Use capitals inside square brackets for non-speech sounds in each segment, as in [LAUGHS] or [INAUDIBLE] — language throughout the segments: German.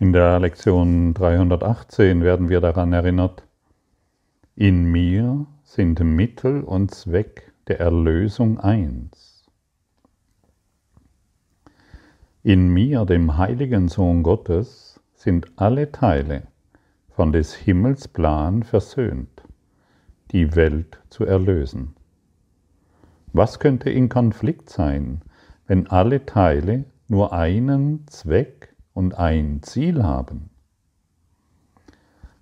In der Lektion 318 werden wir daran erinnert, in mir sind Mittel und Zweck der Erlösung eins. In mir, dem heiligen Sohn Gottes, sind alle Teile von des Himmels Plan versöhnt, die Welt zu erlösen. Was könnte in Konflikt sein, wenn alle Teile nur einen Zweck und ein Ziel haben?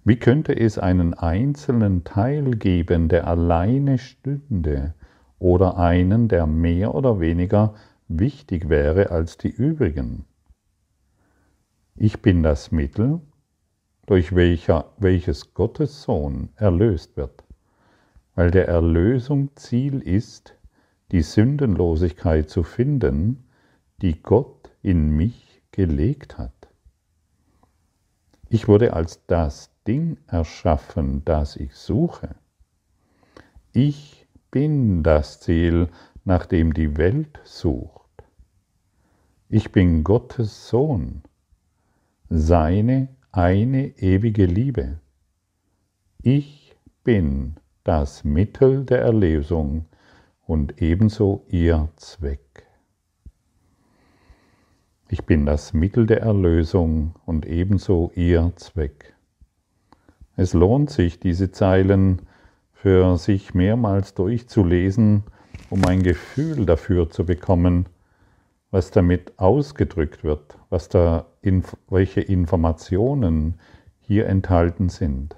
Wie könnte es einen einzelnen Teil geben, der alleine stünde, oder einen, der mehr oder weniger wichtig wäre als die übrigen? Ich bin das Mittel, durch welcher, welches Gottes Sohn erlöst wird, weil der Erlösung Ziel ist, die Sündenlosigkeit zu finden, die Gott in mich gelegt hat. Ich wurde als das Ding erschaffen, das ich suche. Ich bin das Ziel, nach dem die Welt sucht. Ich bin Gottes Sohn, seine eine ewige Liebe. Ich bin das Mittel der Erlösung und ebenso ihr Zweck. Ich bin das Mittel der Erlösung und ebenso ihr Zweck. Es lohnt sich, diese Zeilen für sich mehrmals durchzulesen, um ein Gefühl dafür zu bekommen, was damit ausgedrückt wird, was da, welche Informationen hier enthalten sind.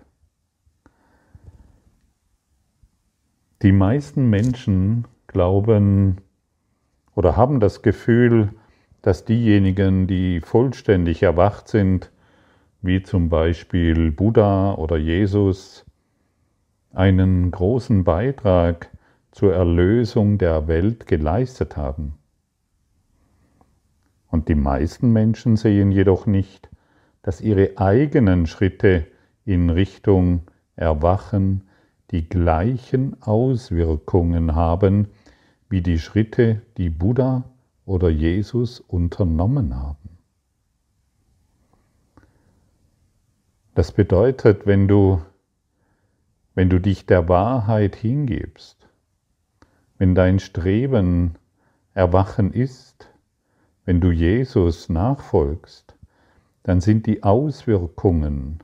Die meisten Menschen glauben oder haben das Gefühl, dass diejenigen, die vollständig erwacht sind, wie zum Beispiel Buddha oder Jesus, einen großen Beitrag zur Erlösung der Welt geleistet haben. Und die meisten Menschen sehen jedoch nicht, dass ihre eigenen Schritte in Richtung Erwachen die gleichen Auswirkungen haben wie die Schritte, die Buddha oder Jesus unternommen haben. Das bedeutet, wenn du, wenn du dich der Wahrheit hingibst, wenn dein Streben Erwachen ist, wenn du Jesus nachfolgst, dann sind die Auswirkungen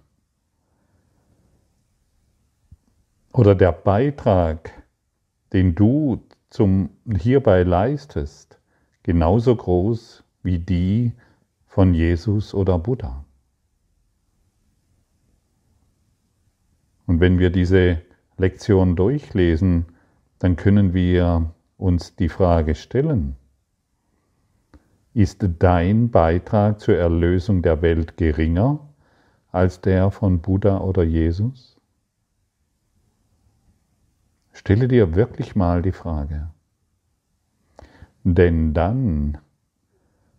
oder der Beitrag, den du zum, hierbei leistest, genauso groß wie die von Jesus oder Buddha. Und wenn wir diese Lektion durchlesen, dann können wir uns die Frage stellen, ist dein Beitrag zur Erlösung der Welt geringer als der von Buddha oder Jesus? Stelle dir wirklich mal die Frage. Denn dann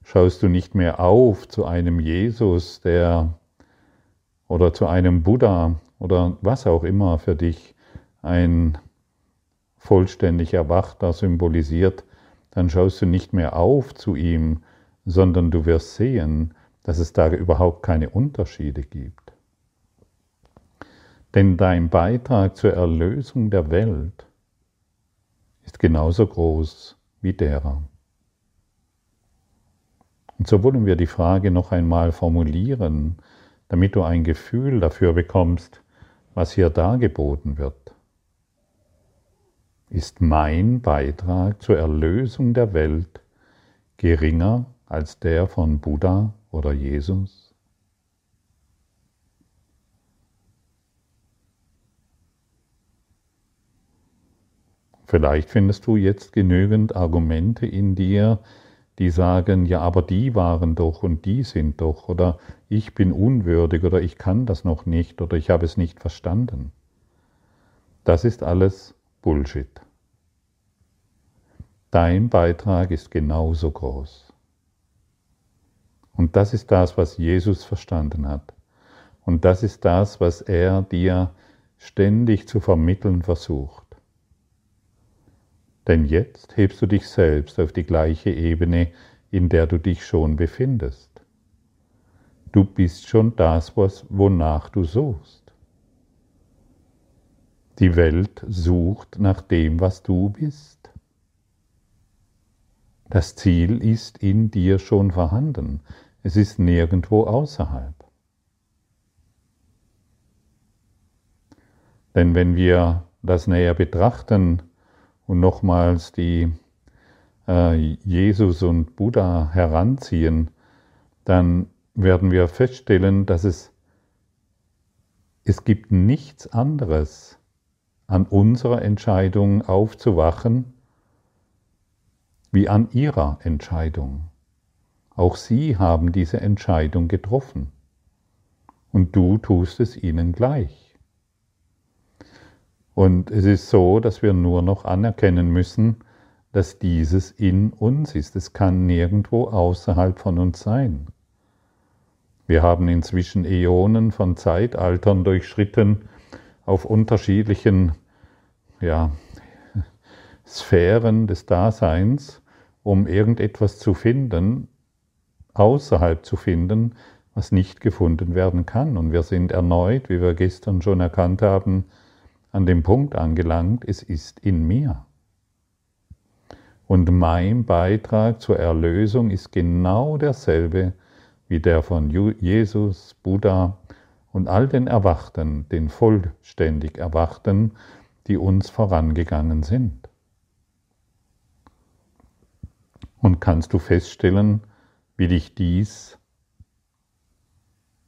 schaust du nicht mehr auf zu einem Jesus, der oder zu einem Buddha oder was auch immer für dich ein vollständig Erwachter symbolisiert, dann schaust du nicht mehr auf zu ihm, sondern du wirst sehen, dass es da überhaupt keine Unterschiede gibt. Denn dein Beitrag zur Erlösung der Welt ist genauso groß wie derer. Und so wollen wir die Frage noch einmal formulieren, damit du ein Gefühl dafür bekommst, was hier dargeboten wird. Ist mein Beitrag zur Erlösung der Welt geringer als der von Buddha oder Jesus? Vielleicht findest du jetzt genügend Argumente in dir, die sagen, ja, aber die waren doch und die sind doch oder ich bin unwürdig oder ich kann das noch nicht oder ich habe es nicht verstanden. Das ist alles Bullshit. Dein Beitrag ist genauso groß. Und das ist das, was Jesus verstanden hat. Und das ist das, was er dir ständig zu vermitteln versucht. Denn jetzt hebst du dich selbst auf die gleiche Ebene, in der du dich schon befindest. Du bist schon das, was, wonach du suchst. Die Welt sucht nach dem, was du bist. Das Ziel ist in dir schon vorhanden. Es ist nirgendwo außerhalb. Denn wenn wir das näher betrachten und nochmals die äh, Jesus und Buddha heranziehen, dann werden wir feststellen, dass es, es gibt nichts anderes an unserer Entscheidung aufzuwachen, wie an ihrer Entscheidung. Auch sie haben diese Entscheidung getroffen. Und du tust es ihnen gleich. Und es ist so, dass wir nur noch anerkennen müssen, dass dieses in uns ist. Es kann nirgendwo außerhalb von uns sein. Wir haben inzwischen Äonen von Zeitaltern durchschritten auf unterschiedlichen ja, [LAUGHS] Sphären des Daseins, um irgendetwas zu finden, außerhalb zu finden, was nicht gefunden werden kann. Und wir sind erneut, wie wir gestern schon erkannt haben, an dem Punkt angelangt, es ist in mir. Und mein Beitrag zur Erlösung ist genau derselbe, wie der von Jesus, Buddha und all den Erwachten, den vollständig Erwachten, die uns vorangegangen sind. Und kannst du feststellen, wie dich dies,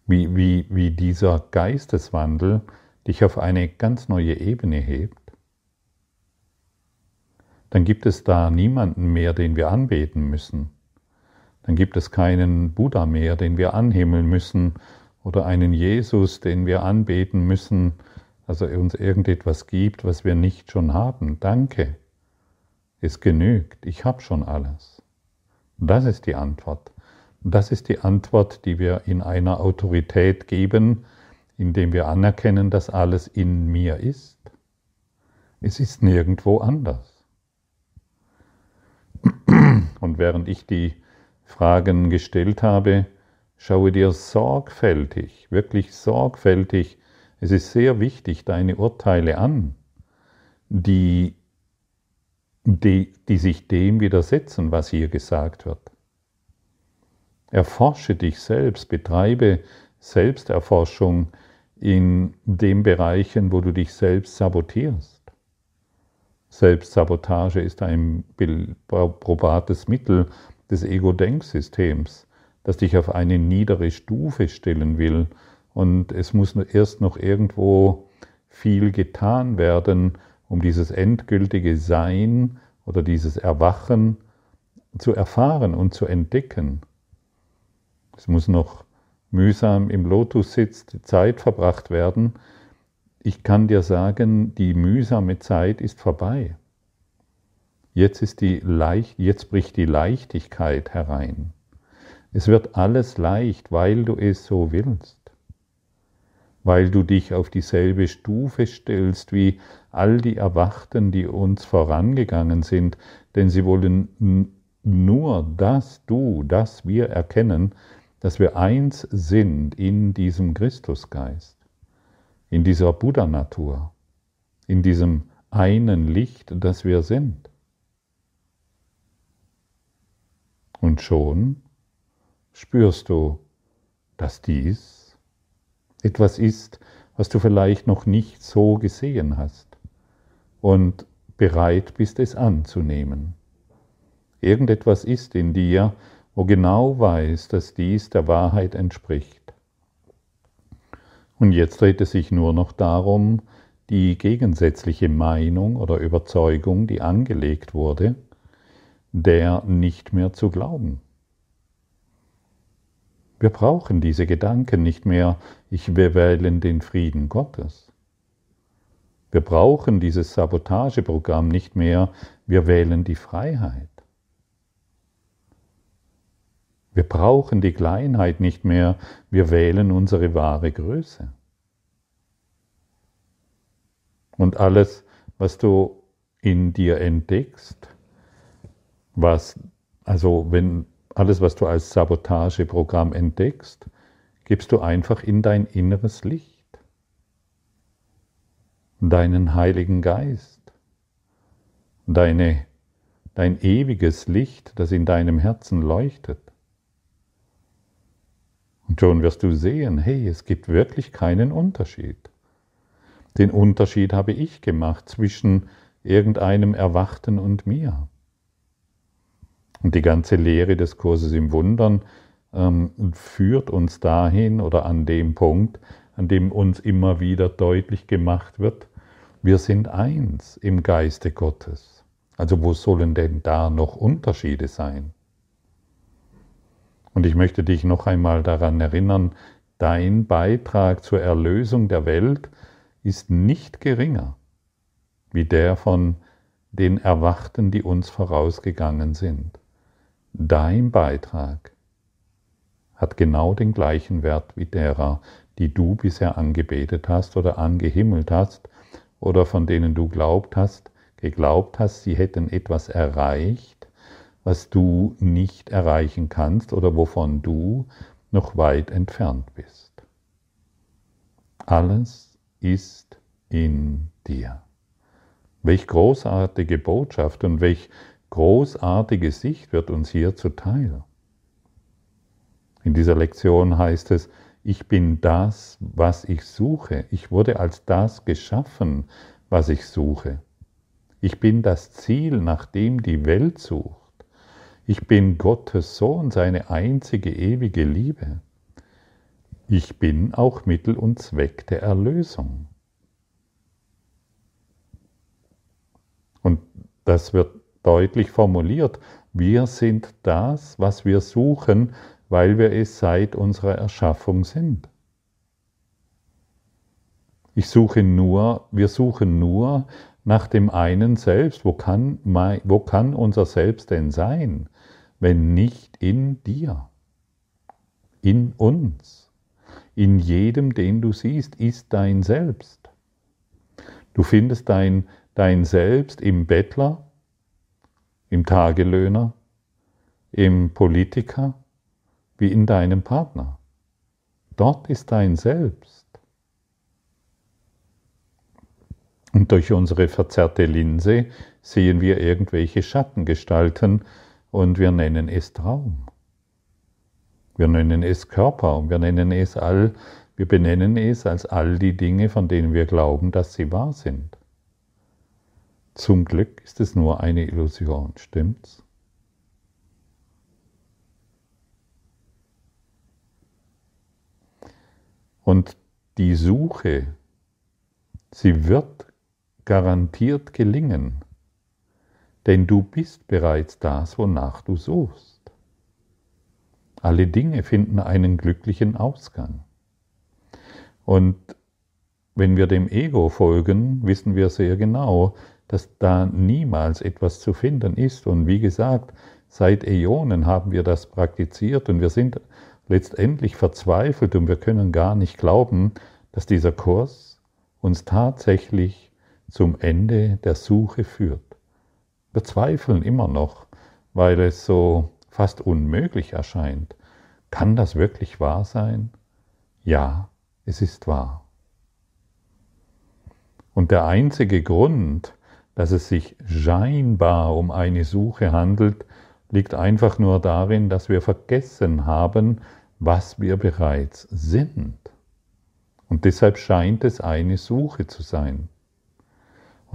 wie, wie, wie dieser Geisteswandel dich auf eine ganz neue Ebene hebt? Dann gibt es da niemanden mehr, den wir anbeten müssen dann gibt es keinen Buddha mehr, den wir anhimmeln müssen oder einen Jesus, den wir anbeten müssen, also er uns irgendetwas gibt, was wir nicht schon haben. Danke. Es genügt. Ich habe schon alles. Das ist die Antwort. Das ist die Antwort, die wir in einer Autorität geben, indem wir anerkennen, dass alles in mir ist. Es ist nirgendwo anders. Und während ich die Fragen gestellt habe, schaue dir sorgfältig, wirklich sorgfältig, es ist sehr wichtig, deine Urteile an, die, die, die sich dem widersetzen, was hier gesagt wird. Erforsche dich selbst, betreibe Selbsterforschung in den Bereichen, wo du dich selbst sabotierst. Selbstsabotage ist ein probates Mittel, des Ego-Denksystems, das dich auf eine niedere Stufe stellen will. Und es muss erst noch irgendwo viel getan werden, um dieses endgültige Sein oder dieses Erwachen zu erfahren und zu entdecken. Es muss noch mühsam im Lotussitz Zeit verbracht werden. Ich kann dir sagen, die mühsame Zeit ist vorbei. Jetzt, ist die Leicht, jetzt bricht die Leichtigkeit herein. Es wird alles leicht, weil du es so willst. Weil du dich auf dieselbe Stufe stellst wie all die Erwachten, die uns vorangegangen sind, denn sie wollen nur, dass du, dass wir erkennen, dass wir eins sind in diesem Christusgeist, in dieser Buddha-Natur, in diesem einen Licht, das wir sind. Und schon spürst du, dass dies etwas ist, was du vielleicht noch nicht so gesehen hast und bereit bist es anzunehmen. Irgendetwas ist in dir, wo genau weiß, dass dies der Wahrheit entspricht. Und jetzt dreht es sich nur noch darum, die gegensätzliche Meinung oder Überzeugung, die angelegt wurde, der nicht mehr zu glauben. Wir brauchen diese Gedanken nicht mehr, ich, wählen den Frieden Gottes. Wir brauchen dieses Sabotageprogramm nicht mehr, wir wählen die Freiheit. Wir brauchen die Kleinheit nicht mehr, wir wählen unsere wahre Größe. Und alles, was du in dir entdeckst, was, also wenn alles, was du als Sabotageprogramm entdeckst, gibst du einfach in dein inneres Licht, deinen Heiligen Geist, deine, dein ewiges Licht, das in deinem Herzen leuchtet. Und schon wirst du sehen, hey, es gibt wirklich keinen Unterschied. Den Unterschied habe ich gemacht zwischen irgendeinem Erwachten und mir. Und die ganze Lehre des Kurses im Wundern ähm, führt uns dahin oder an dem Punkt, an dem uns immer wieder deutlich gemacht wird, wir sind eins im Geiste Gottes. Also wo sollen denn da noch Unterschiede sein? Und ich möchte dich noch einmal daran erinnern, dein Beitrag zur Erlösung der Welt ist nicht geringer wie der von den Erwachten, die uns vorausgegangen sind. Dein Beitrag hat genau den gleichen Wert wie derer, die du bisher angebetet hast oder angehimmelt hast oder von denen du glaubt hast, geglaubt hast, sie hätten etwas erreicht, was du nicht erreichen kannst oder wovon du noch weit entfernt bist. Alles ist in dir. Welch großartige Botschaft und welch großartige Sicht wird uns hier zuteil. In dieser Lektion heißt es, ich bin das, was ich suche. Ich wurde als das geschaffen, was ich suche. Ich bin das Ziel, nach dem die Welt sucht. Ich bin Gottes Sohn, seine einzige ewige Liebe. Ich bin auch Mittel und Zweck der Erlösung. Und das wird deutlich formuliert. Wir sind das, was wir suchen, weil wir es seit unserer Erschaffung sind. Ich suche nur, wir suchen nur nach dem einen Selbst. Wo kann, wo kann unser Selbst denn sein, wenn nicht in dir, in uns? In jedem, den du siehst, ist dein Selbst. Du findest dein, dein Selbst im Bettler, im Tagelöhner, im Politiker, wie in deinem Partner. Dort ist dein Selbst. Und durch unsere verzerrte Linse sehen wir irgendwelche Schattengestalten und wir nennen es Traum. Wir nennen es Körper und wir nennen es all, wir benennen es als all die Dinge, von denen wir glauben, dass sie wahr sind. Zum Glück ist es nur eine Illusion, stimmt's? Und die Suche, sie wird garantiert gelingen, denn du bist bereits das, wonach du suchst. Alle Dinge finden einen glücklichen Ausgang. Und wenn wir dem Ego folgen, wissen wir sehr genau, dass da niemals etwas zu finden ist. Und wie gesagt, seit Äonen haben wir das praktiziert und wir sind letztendlich verzweifelt und wir können gar nicht glauben, dass dieser Kurs uns tatsächlich zum Ende der Suche führt. Wir zweifeln immer noch, weil es so fast unmöglich erscheint. Kann das wirklich wahr sein? Ja, es ist wahr. Und der einzige Grund, dass es sich scheinbar um eine Suche handelt, liegt einfach nur darin, dass wir vergessen haben, was wir bereits sind. Und deshalb scheint es eine Suche zu sein.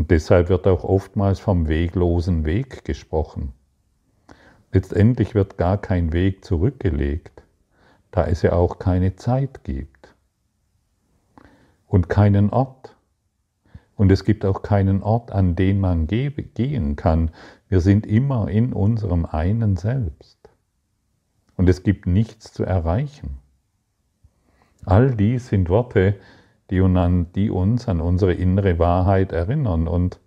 Und deshalb wird auch oftmals vom weglosen Weg gesprochen. Letztendlich wird gar kein Weg zurückgelegt, da es ja auch keine Zeit gibt und keinen Ort. Und es gibt auch keinen Ort, an den man gehen kann. Wir sind immer in unserem einen Selbst und es gibt nichts zu erreichen. All dies sind Worte, die uns an unsere innere Wahrheit erinnern und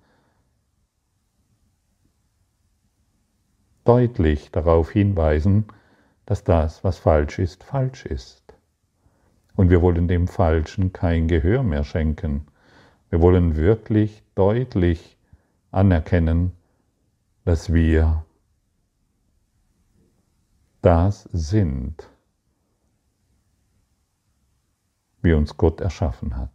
deutlich darauf hinweisen, dass das, was falsch ist, falsch ist. Und wir wollen dem Falschen kein Gehör mehr schenken. Wir wollen wirklich deutlich anerkennen, dass wir das sind, wie uns Gott erschaffen hat.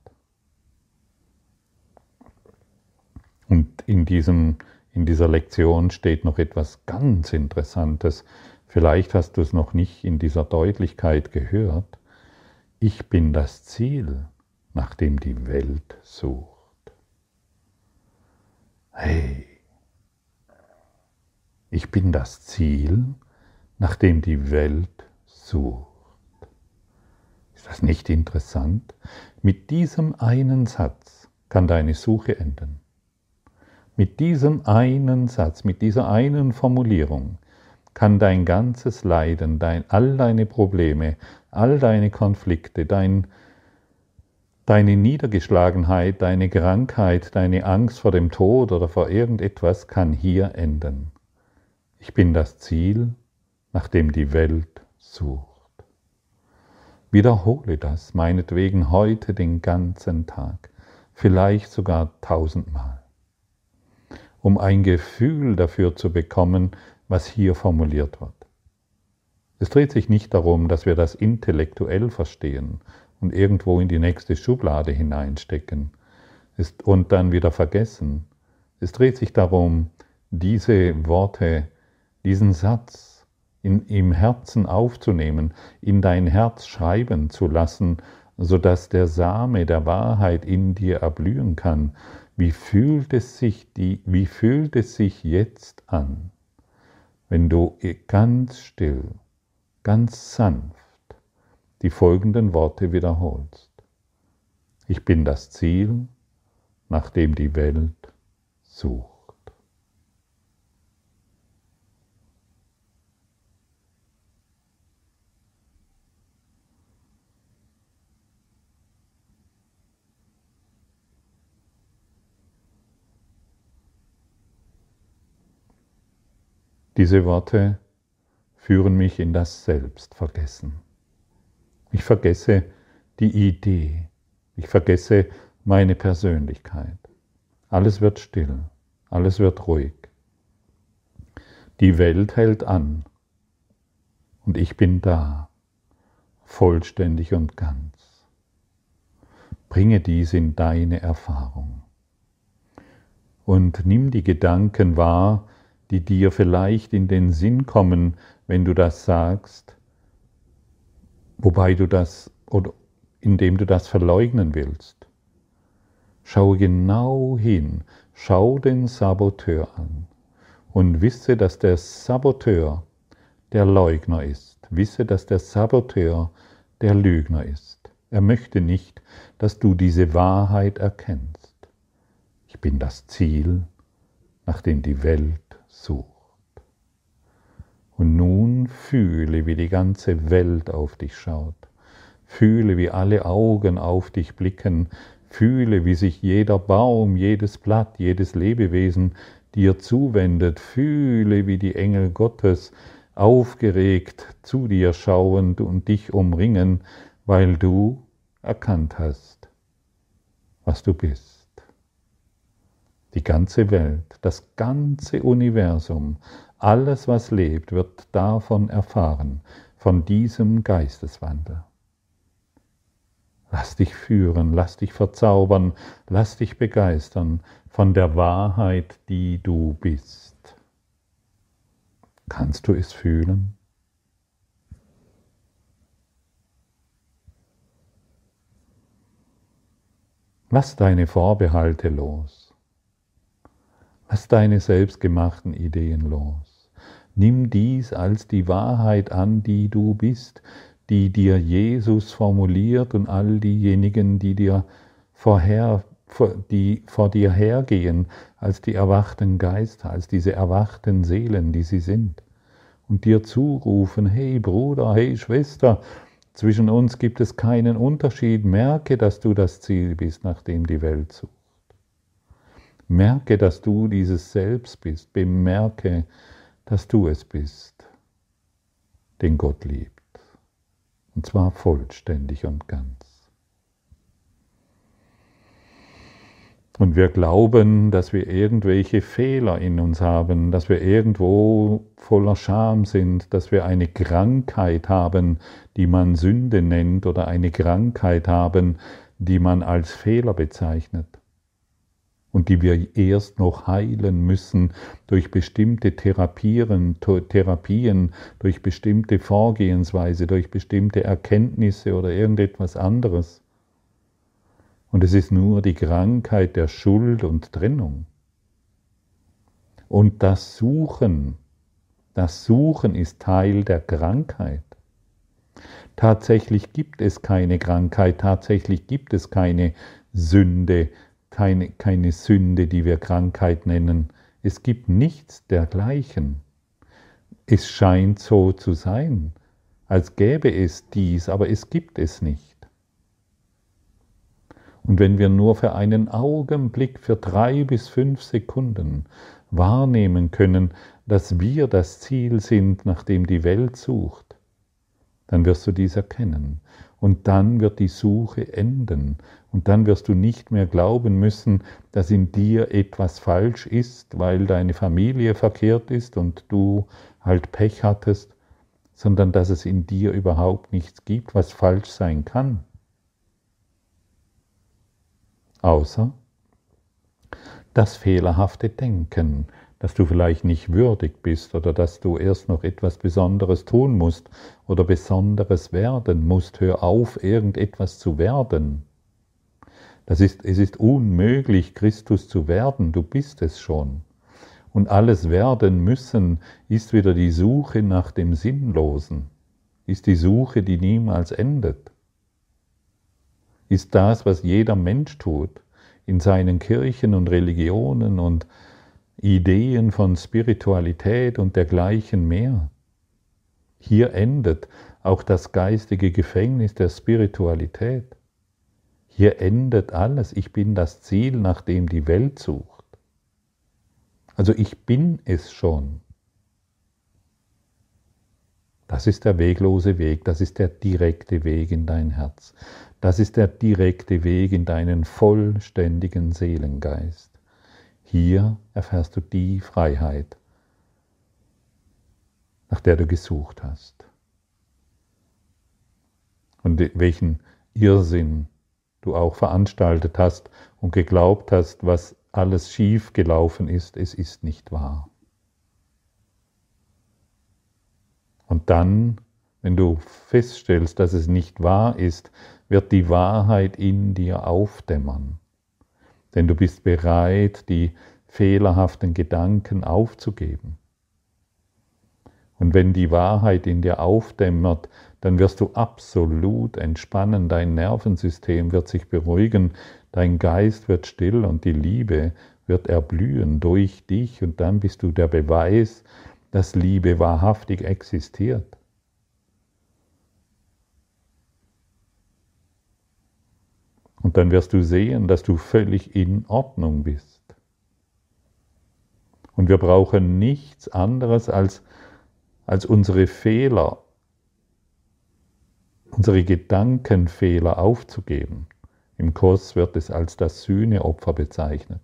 Und in, diesem, in dieser Lektion steht noch etwas ganz Interessantes. Vielleicht hast du es noch nicht in dieser Deutlichkeit gehört. Ich bin das Ziel, nach dem die Welt sucht. Hey, ich bin das Ziel, nach dem die Welt sucht. Das nicht interessant? Mit diesem einen Satz kann deine Suche enden. Mit diesem einen Satz, mit dieser einen Formulierung kann dein ganzes Leiden, dein, all deine Probleme, all deine Konflikte, dein, deine Niedergeschlagenheit, deine Krankheit, deine Angst vor dem Tod oder vor irgendetwas kann hier enden. Ich bin das Ziel, nach dem die Welt sucht. Wiederhole das meinetwegen heute den ganzen Tag, vielleicht sogar tausendmal um ein Gefühl dafür zu bekommen, was hier formuliert wird. Es dreht sich nicht darum, dass wir das intellektuell verstehen und irgendwo in die nächste Schublade hineinstecken und dann wieder vergessen. Es dreht sich darum, diese Worte, diesen Satz in, im Herzen aufzunehmen, in dein Herz schreiben zu lassen, sodass der Same der Wahrheit in dir erblühen kann wie fühlt es sich, die, wie fühlt es sich jetzt an, wenn du ganz still, ganz sanft die folgenden Worte wiederholst? Ich bin das Ziel, nach dem die Welt sucht. Diese Worte führen mich in das Selbstvergessen. Ich vergesse die Idee. Ich vergesse meine Persönlichkeit. Alles wird still. Alles wird ruhig. Die Welt hält an. Und ich bin da, vollständig und ganz. Bringe dies in deine Erfahrung. Und nimm die Gedanken wahr, die dir vielleicht in den Sinn kommen, wenn du das sagst, wobei du das oder indem du das verleugnen willst. Schau genau hin, schau den Saboteur an und wisse, dass der Saboteur der Leugner ist. Wisse, dass der Saboteur der Lügner ist. Er möchte nicht, dass du diese Wahrheit erkennst. Ich bin das Ziel, nach dem die Welt sucht. Und nun fühle, wie die ganze Welt auf dich schaut. Fühle, wie alle Augen auf dich blicken. Fühle, wie sich jeder Baum, jedes Blatt, jedes Lebewesen dir zuwendet. Fühle, wie die Engel Gottes aufgeregt zu dir schauend und dich umringen, weil du erkannt hast, was du bist. Die ganze Welt, das ganze Universum, alles, was lebt, wird davon erfahren, von diesem Geisteswandel. Lass dich führen, lass dich verzaubern, lass dich begeistern von der Wahrheit, die du bist. Kannst du es fühlen? Lass deine Vorbehalte los. Lass deine selbstgemachten Ideen los. Nimm dies als die Wahrheit an, die du bist, die dir Jesus formuliert und all diejenigen, die dir vorher, die vor dir hergehen, als die erwachten Geister, als diese erwachten Seelen, die sie sind, und dir zurufen, hey Bruder, hey Schwester, zwischen uns gibt es keinen Unterschied, merke, dass du das Ziel bist, nach dem die Welt sucht. Merke, dass du dieses Selbst bist. Bemerke, dass du es bist, den Gott liebt. Und zwar vollständig und ganz. Und wir glauben, dass wir irgendwelche Fehler in uns haben, dass wir irgendwo voller Scham sind, dass wir eine Krankheit haben, die man Sünde nennt, oder eine Krankheit haben, die man als Fehler bezeichnet und die wir erst noch heilen müssen durch bestimmte Therapien, Therapien, durch bestimmte Vorgehensweise, durch bestimmte Erkenntnisse oder irgendetwas anderes. Und es ist nur die Krankheit der Schuld und Trennung. Und das Suchen, das Suchen ist Teil der Krankheit. Tatsächlich gibt es keine Krankheit, tatsächlich gibt es keine Sünde, keine, keine Sünde, die wir Krankheit nennen. Es gibt nichts dergleichen. Es scheint so zu sein, als gäbe es dies, aber es gibt es nicht. Und wenn wir nur für einen Augenblick, für drei bis fünf Sekunden wahrnehmen können, dass wir das Ziel sind, nach dem die Welt sucht, dann wirst du dies erkennen. Und dann wird die Suche enden. Und dann wirst du nicht mehr glauben müssen, dass in dir etwas falsch ist, weil deine Familie verkehrt ist und du halt Pech hattest, sondern dass es in dir überhaupt nichts gibt, was falsch sein kann. Außer das fehlerhafte Denken, dass du vielleicht nicht würdig bist oder dass du erst noch etwas Besonderes tun musst oder Besonderes werden musst. Hör auf, irgendetwas zu werden. Das ist, es ist unmöglich, Christus zu werden, du bist es schon. Und alles werden müssen ist wieder die Suche nach dem Sinnlosen, ist die Suche, die niemals endet, ist das, was jeder Mensch tut in seinen Kirchen und Religionen und Ideen von Spiritualität und dergleichen mehr. Hier endet auch das geistige Gefängnis der Spiritualität. Hier endet alles. Ich bin das Ziel, nach dem die Welt sucht. Also ich bin es schon. Das ist der weglose Weg, das ist der direkte Weg in dein Herz. Das ist der direkte Weg in deinen vollständigen Seelengeist. Hier erfährst du die Freiheit, nach der du gesucht hast. Und welchen Irrsinn du auch veranstaltet hast und geglaubt hast, was alles schief gelaufen ist, es ist nicht wahr. Und dann, wenn du feststellst, dass es nicht wahr ist, wird die Wahrheit in dir aufdämmern denn du bist bereit, die fehlerhaften Gedanken aufzugeben. Und wenn die Wahrheit in dir aufdämmert, dann wirst du absolut entspannen, dein Nervensystem wird sich beruhigen, dein Geist wird still und die Liebe wird erblühen durch dich und dann bist du der Beweis, dass Liebe wahrhaftig existiert. Und dann wirst du sehen, dass du völlig in Ordnung bist. Und wir brauchen nichts anderes als, als unsere Fehler, unsere Gedankenfehler aufzugeben. Im Kurs wird es als das Sühneopfer bezeichnet.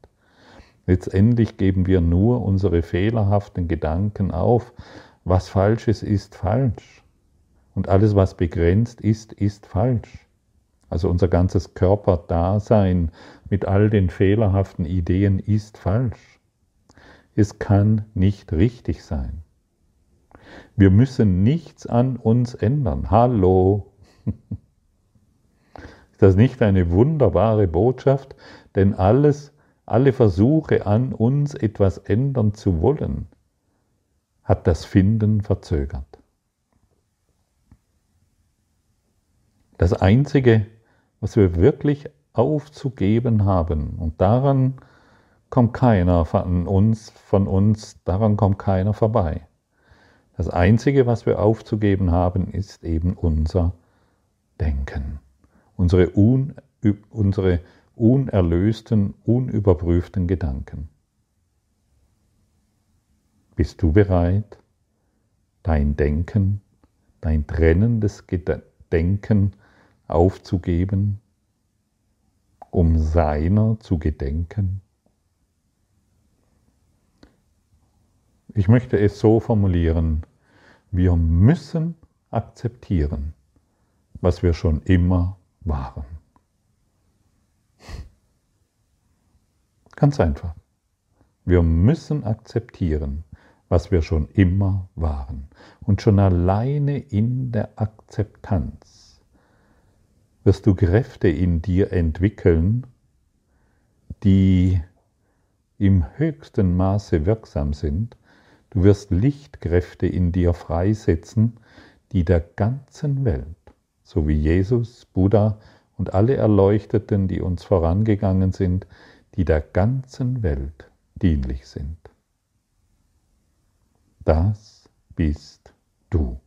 Letztendlich geben wir nur unsere fehlerhaften Gedanken auf. Was Falsches ist falsch. Und alles, was begrenzt ist, ist falsch. Also unser ganzes Körperdasein mit all den fehlerhaften Ideen ist falsch. Es kann nicht richtig sein. Wir müssen nichts an uns ändern. Hallo. [LAUGHS] Ist das nicht eine wunderbare Botschaft? Denn alles, alle Versuche an uns etwas ändern zu wollen, hat das Finden verzögert. Das Einzige, was wir wirklich aufzugeben haben. Und daran kommt keiner von uns, von uns, daran kommt keiner vorbei. Das Einzige, was wir aufzugeben haben, ist eben unser Denken. Unsere, un, unsere unerlösten, unüberprüften Gedanken. Bist du bereit, dein Denken, dein trennendes Denken aufzugeben um seiner zu gedenken? Ich möchte es so formulieren, wir müssen akzeptieren, was wir schon immer waren. Ganz einfach. Wir müssen akzeptieren, was wir schon immer waren. Und schon alleine in der Akzeptanz wirst du Kräfte in dir entwickeln, die im höchsten Maße wirksam sind. Du wirst Lichtkräfte in dir freisetzen, die der ganzen Welt, so wie Jesus, Buddha und alle Erleuchteten, die uns vorangegangen sind, die der ganzen Welt dienlich sind. Das bist du.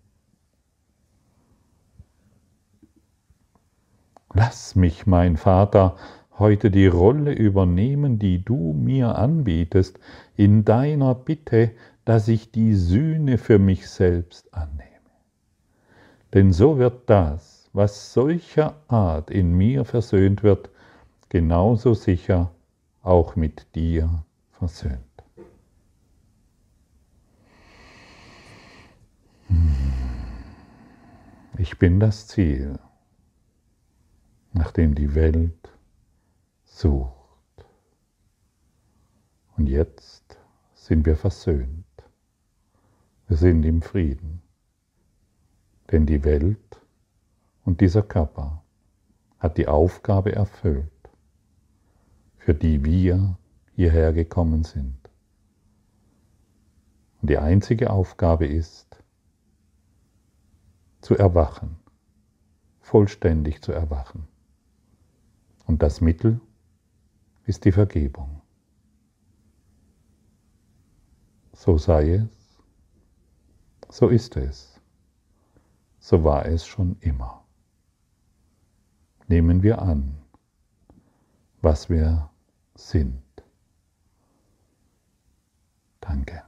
Lass mich, mein Vater, heute die Rolle übernehmen, die du mir anbietest, in deiner Bitte, dass ich die Sühne für mich selbst annehme. Denn so wird das, was solcher Art in mir versöhnt wird, genauso sicher auch mit dir versöhnt. Ich bin das Ziel, nach dem die Welt sucht. Und jetzt sind wir versöhnt. Wir sind im Frieden. Denn die Welt und dieser Körper hat die Aufgabe erfüllt, für die wir hierher gekommen sind. Und die einzige Aufgabe ist, zu erwachen, vollständig zu erwachen. Und das Mittel ist die Vergebung. So sei es, so ist es, so war es schon immer. Nehmen wir an, was wir sind. Danke.